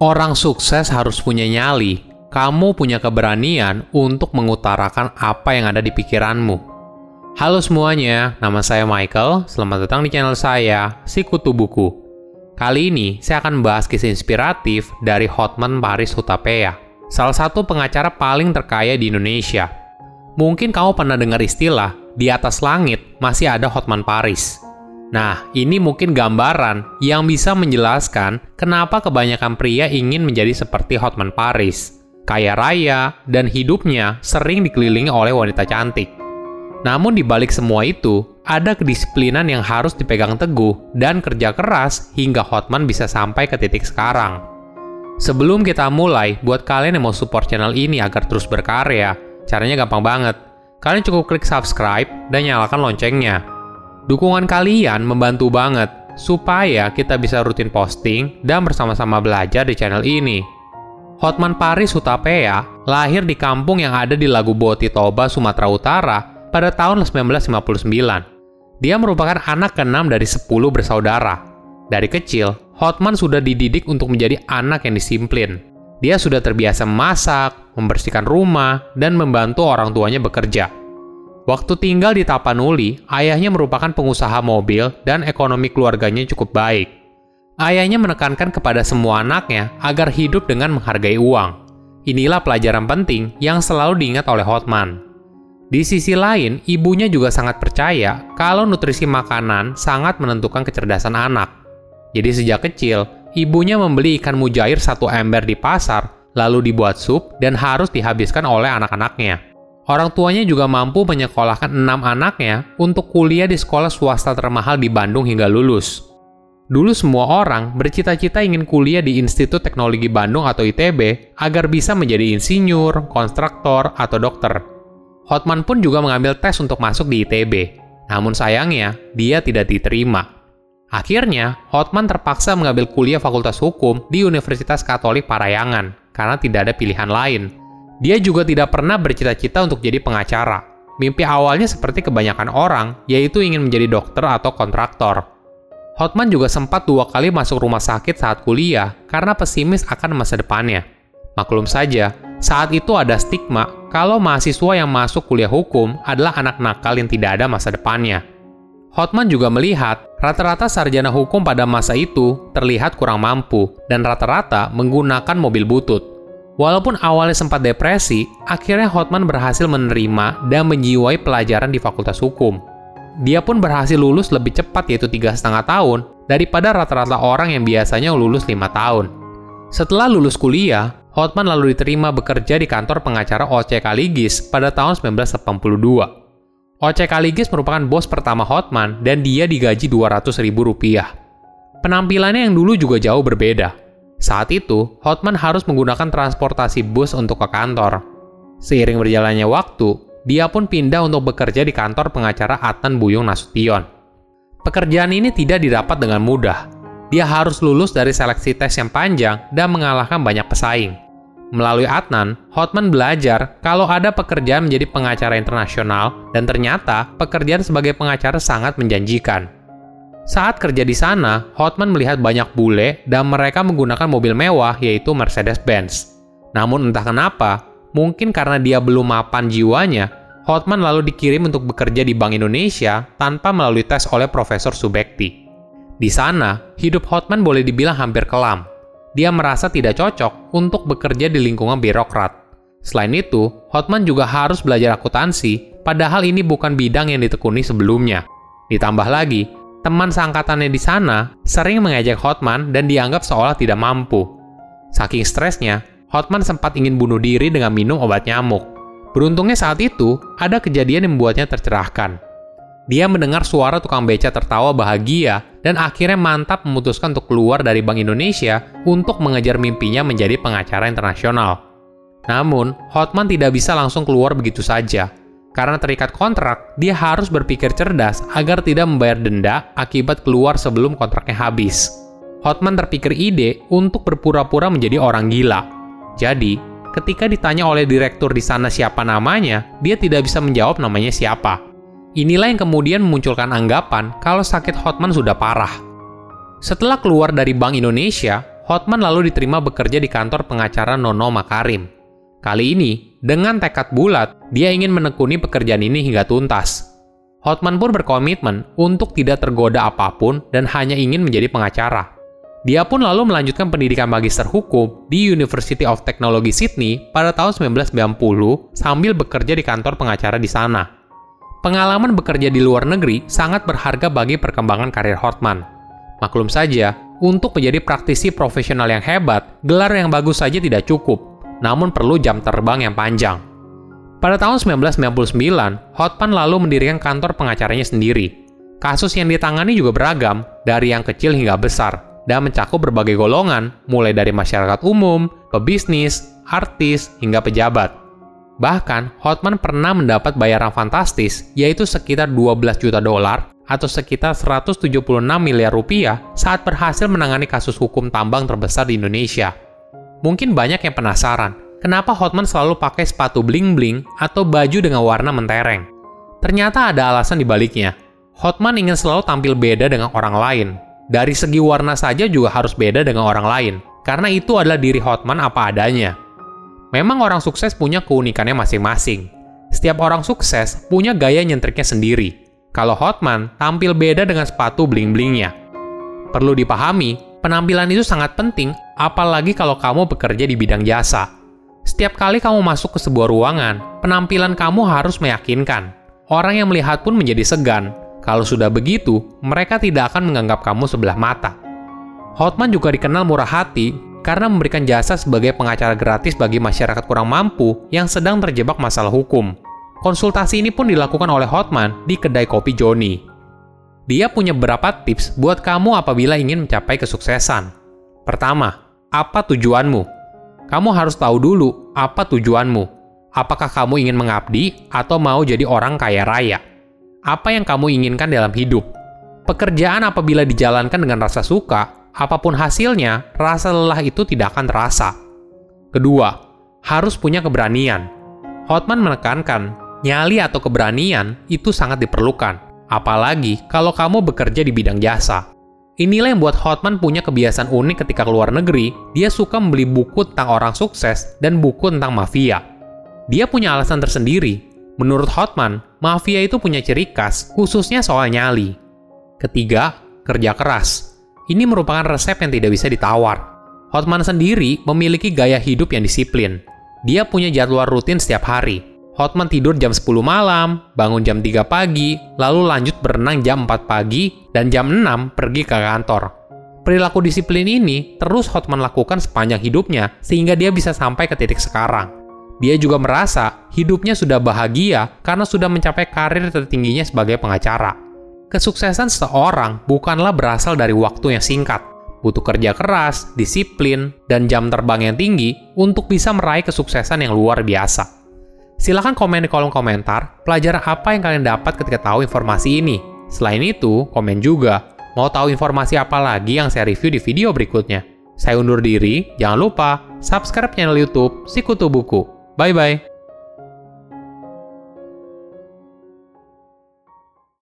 Orang sukses harus punya nyali. Kamu punya keberanian untuk mengutarakan apa yang ada di pikiranmu. Halo semuanya, nama saya Michael. Selamat datang di channel saya, Si Kutu Buku. Kali ini saya akan membahas kisah inspiratif dari Hotman Paris Hutapea, salah satu pengacara paling terkaya di Indonesia. Mungkin kamu pernah dengar istilah, di atas langit masih ada Hotman Paris. Nah, ini mungkin gambaran yang bisa menjelaskan kenapa kebanyakan pria ingin menjadi seperti Hotman Paris. Kaya raya dan hidupnya sering dikelilingi oleh wanita cantik. Namun di balik semua itu, ada kedisiplinan yang harus dipegang teguh dan kerja keras hingga Hotman bisa sampai ke titik sekarang. Sebelum kita mulai, buat kalian yang mau support channel ini agar terus berkarya, caranya gampang banget. Kalian cukup klik subscribe dan nyalakan loncengnya Dukungan kalian membantu banget supaya kita bisa rutin posting dan bersama-sama belajar di channel ini. Hotman Paris Hutapea lahir di kampung yang ada di Lagu Boti Toba, Sumatera Utara pada tahun 1959. Dia merupakan anak keenam dari 10 bersaudara. Dari kecil, Hotman sudah dididik untuk menjadi anak yang disiplin. Dia sudah terbiasa memasak, membersihkan rumah, dan membantu orang tuanya bekerja. Waktu tinggal di Tapanuli, ayahnya merupakan pengusaha mobil dan ekonomi keluarganya cukup baik. Ayahnya menekankan kepada semua anaknya agar hidup dengan menghargai uang. Inilah pelajaran penting yang selalu diingat oleh Hotman. Di sisi lain, ibunya juga sangat percaya kalau nutrisi makanan sangat menentukan kecerdasan anak. Jadi sejak kecil, ibunya membeli ikan mujair satu ember di pasar, lalu dibuat sup dan harus dihabiskan oleh anak-anaknya. Orang tuanya juga mampu menyekolahkan enam anaknya untuk kuliah di sekolah swasta termahal di Bandung hingga lulus. Dulu semua orang bercita-cita ingin kuliah di Institut Teknologi Bandung atau ITB agar bisa menjadi insinyur, konstruktor, atau dokter. Hotman pun juga mengambil tes untuk masuk di ITB. Namun sayangnya, dia tidak diterima. Akhirnya, Hotman terpaksa mengambil kuliah Fakultas Hukum di Universitas Katolik Parayangan karena tidak ada pilihan lain. Dia juga tidak pernah bercita-cita untuk jadi pengacara. Mimpi awalnya seperti kebanyakan orang, yaitu ingin menjadi dokter atau kontraktor. Hotman juga sempat dua kali masuk rumah sakit saat kuliah karena pesimis akan masa depannya. Maklum saja, saat itu ada stigma kalau mahasiswa yang masuk kuliah hukum adalah anak nakal yang tidak ada masa depannya. Hotman juga melihat rata-rata sarjana hukum pada masa itu terlihat kurang mampu dan rata-rata menggunakan mobil butut. Walaupun awalnya sempat depresi, akhirnya Hotman berhasil menerima dan menjiwai pelajaran di Fakultas Hukum. Dia pun berhasil lulus lebih cepat yaitu tiga setengah tahun daripada rata-rata orang yang biasanya lulus lima tahun. Setelah lulus kuliah, Hotman lalu diterima bekerja di kantor pengacara O.C. Kaligis pada tahun 1982. O.C. Kaligis merupakan bos pertama Hotman dan dia digaji 200 ribu rupiah. Penampilannya yang dulu juga jauh berbeda. Saat itu, Hotman harus menggunakan transportasi bus untuk ke kantor. Seiring berjalannya waktu, dia pun pindah untuk bekerja di kantor pengacara Atan Buyung Nasution. Pekerjaan ini tidak didapat dengan mudah. Dia harus lulus dari seleksi tes yang panjang dan mengalahkan banyak pesaing. Melalui Adnan, Hotman belajar kalau ada pekerjaan menjadi pengacara internasional dan ternyata pekerjaan sebagai pengacara sangat menjanjikan. Saat kerja di sana, Hotman melihat banyak bule dan mereka menggunakan mobil mewah yaitu Mercedes-Benz. Namun entah kenapa, mungkin karena dia belum mapan jiwanya, Hotman lalu dikirim untuk bekerja di Bank Indonesia tanpa melalui tes oleh Profesor Subekti. Di sana, hidup Hotman boleh dibilang hampir kelam. Dia merasa tidak cocok untuk bekerja di lingkungan birokrat. Selain itu, Hotman juga harus belajar akuntansi, padahal ini bukan bidang yang ditekuni sebelumnya. Ditambah lagi, teman seangkatannya di sana sering mengejek Hotman dan dianggap seolah tidak mampu. Saking stresnya, Hotman sempat ingin bunuh diri dengan minum obat nyamuk. Beruntungnya saat itu, ada kejadian yang membuatnya tercerahkan. Dia mendengar suara tukang beca tertawa bahagia dan akhirnya mantap memutuskan untuk keluar dari Bank Indonesia untuk mengejar mimpinya menjadi pengacara internasional. Namun, Hotman tidak bisa langsung keluar begitu saja. Karena terikat kontrak, dia harus berpikir cerdas agar tidak membayar denda akibat keluar sebelum kontraknya habis. Hotman terpikir ide untuk berpura-pura menjadi orang gila. Jadi, ketika ditanya oleh direktur di sana siapa namanya, dia tidak bisa menjawab namanya siapa. Inilah yang kemudian memunculkan anggapan kalau sakit Hotman sudah parah. Setelah keluar dari Bank Indonesia, Hotman lalu diterima bekerja di kantor pengacara Nono Makarim. Kali ini, dengan tekad bulat, dia ingin menekuni pekerjaan ini hingga tuntas. Hotman pun berkomitmen untuk tidak tergoda apa pun dan hanya ingin menjadi pengacara. Dia pun lalu melanjutkan pendidikan magister hukum di University of Technology Sydney pada tahun 1990 sambil bekerja di kantor pengacara di sana. Pengalaman bekerja di luar negeri sangat berharga bagi perkembangan karir Hotman. Maklum saja, untuk menjadi praktisi profesional yang hebat, gelar yang bagus saja tidak cukup, namun perlu jam terbang yang panjang. Pada tahun 1999, Hotman lalu mendirikan kantor pengacaranya sendiri. Kasus yang ditangani juga beragam, dari yang kecil hingga besar, dan mencakup berbagai golongan, mulai dari masyarakat umum, pebisnis, artis, hingga pejabat. Bahkan, Hotman pernah mendapat bayaran fantastis, yaitu sekitar 12 juta dolar atau sekitar 176 miliar rupiah saat berhasil menangani kasus hukum tambang terbesar di Indonesia. Mungkin banyak yang penasaran, kenapa Hotman selalu pakai sepatu bling-bling atau baju dengan warna mentereng. Ternyata ada alasan di baliknya. Hotman ingin selalu tampil beda dengan orang lain. Dari segi warna saja juga harus beda dengan orang lain, karena itu adalah diri Hotman apa adanya. Memang orang sukses punya keunikannya masing-masing. Setiap orang sukses punya gaya nyentriknya sendiri. Kalau Hotman tampil beda dengan sepatu bling-blingnya. Perlu dipahami, penampilan itu sangat penting, apalagi kalau kamu bekerja di bidang jasa. Setiap kali kamu masuk ke sebuah ruangan, penampilan kamu harus meyakinkan. Orang yang melihat pun menjadi segan. Kalau sudah begitu, mereka tidak akan menganggap kamu sebelah mata. Hotman juga dikenal murah hati karena memberikan jasa sebagai pengacara gratis bagi masyarakat kurang mampu yang sedang terjebak masalah hukum. Konsultasi ini pun dilakukan oleh Hotman di kedai kopi Joni. Dia punya beberapa tips buat kamu apabila ingin mencapai kesuksesan. Pertama, apa tujuanmu? Kamu harus tahu dulu apa tujuanmu. Apakah kamu ingin mengabdi atau mau jadi orang kaya raya? Apa yang kamu inginkan dalam hidup? Pekerjaan apabila dijalankan dengan rasa suka, apa pun hasilnya, rasa lelah itu tidak akan terasa. Kedua, harus punya keberanian. Hotman menekankan Nyali atau keberanian itu sangat diperlukan, apalagi kalau kamu bekerja di bidang jasa. Inilah yang buat Hotman punya kebiasaan unik ketika keluar negeri, dia suka membeli buku tentang orang sukses dan buku tentang mafia. Dia punya alasan tersendiri. Menurut Hotman, mafia itu punya ciri khas, khususnya soal nyali. Ketiga, kerja keras. Ini merupakan resep yang tidak bisa ditawar. Hotman sendiri memiliki gaya hidup yang disiplin. Dia punya jadwal rutin setiap hari, Hotman tidur jam 10 malam, bangun jam 3 pagi, lalu lanjut berenang jam 4 pagi, dan jam 6 pergi ke kantor. Perilaku disiplin ini terus Hotman lakukan sepanjang hidupnya sehingga dia bisa sampai ke titik sekarang. Dia juga merasa hidupnya sudah bahagia karena sudah mencapai karir tertingginya sebagai pengacara. Kesuksesan seseorang bukanlah berasal dari waktu yang singkat. Butuh kerja keras, disiplin, dan jam terbang yang tinggi untuk bisa meraih kesuksesan yang luar biasa. Silahkan komen di kolom komentar pelajaran apa yang kalian dapat ketika tahu informasi ini. Selain itu, komen juga mau tahu informasi apa lagi yang saya review di video berikutnya. Saya undur diri, jangan lupa subscribe channel YouTube Sikutu Buku. Bye bye.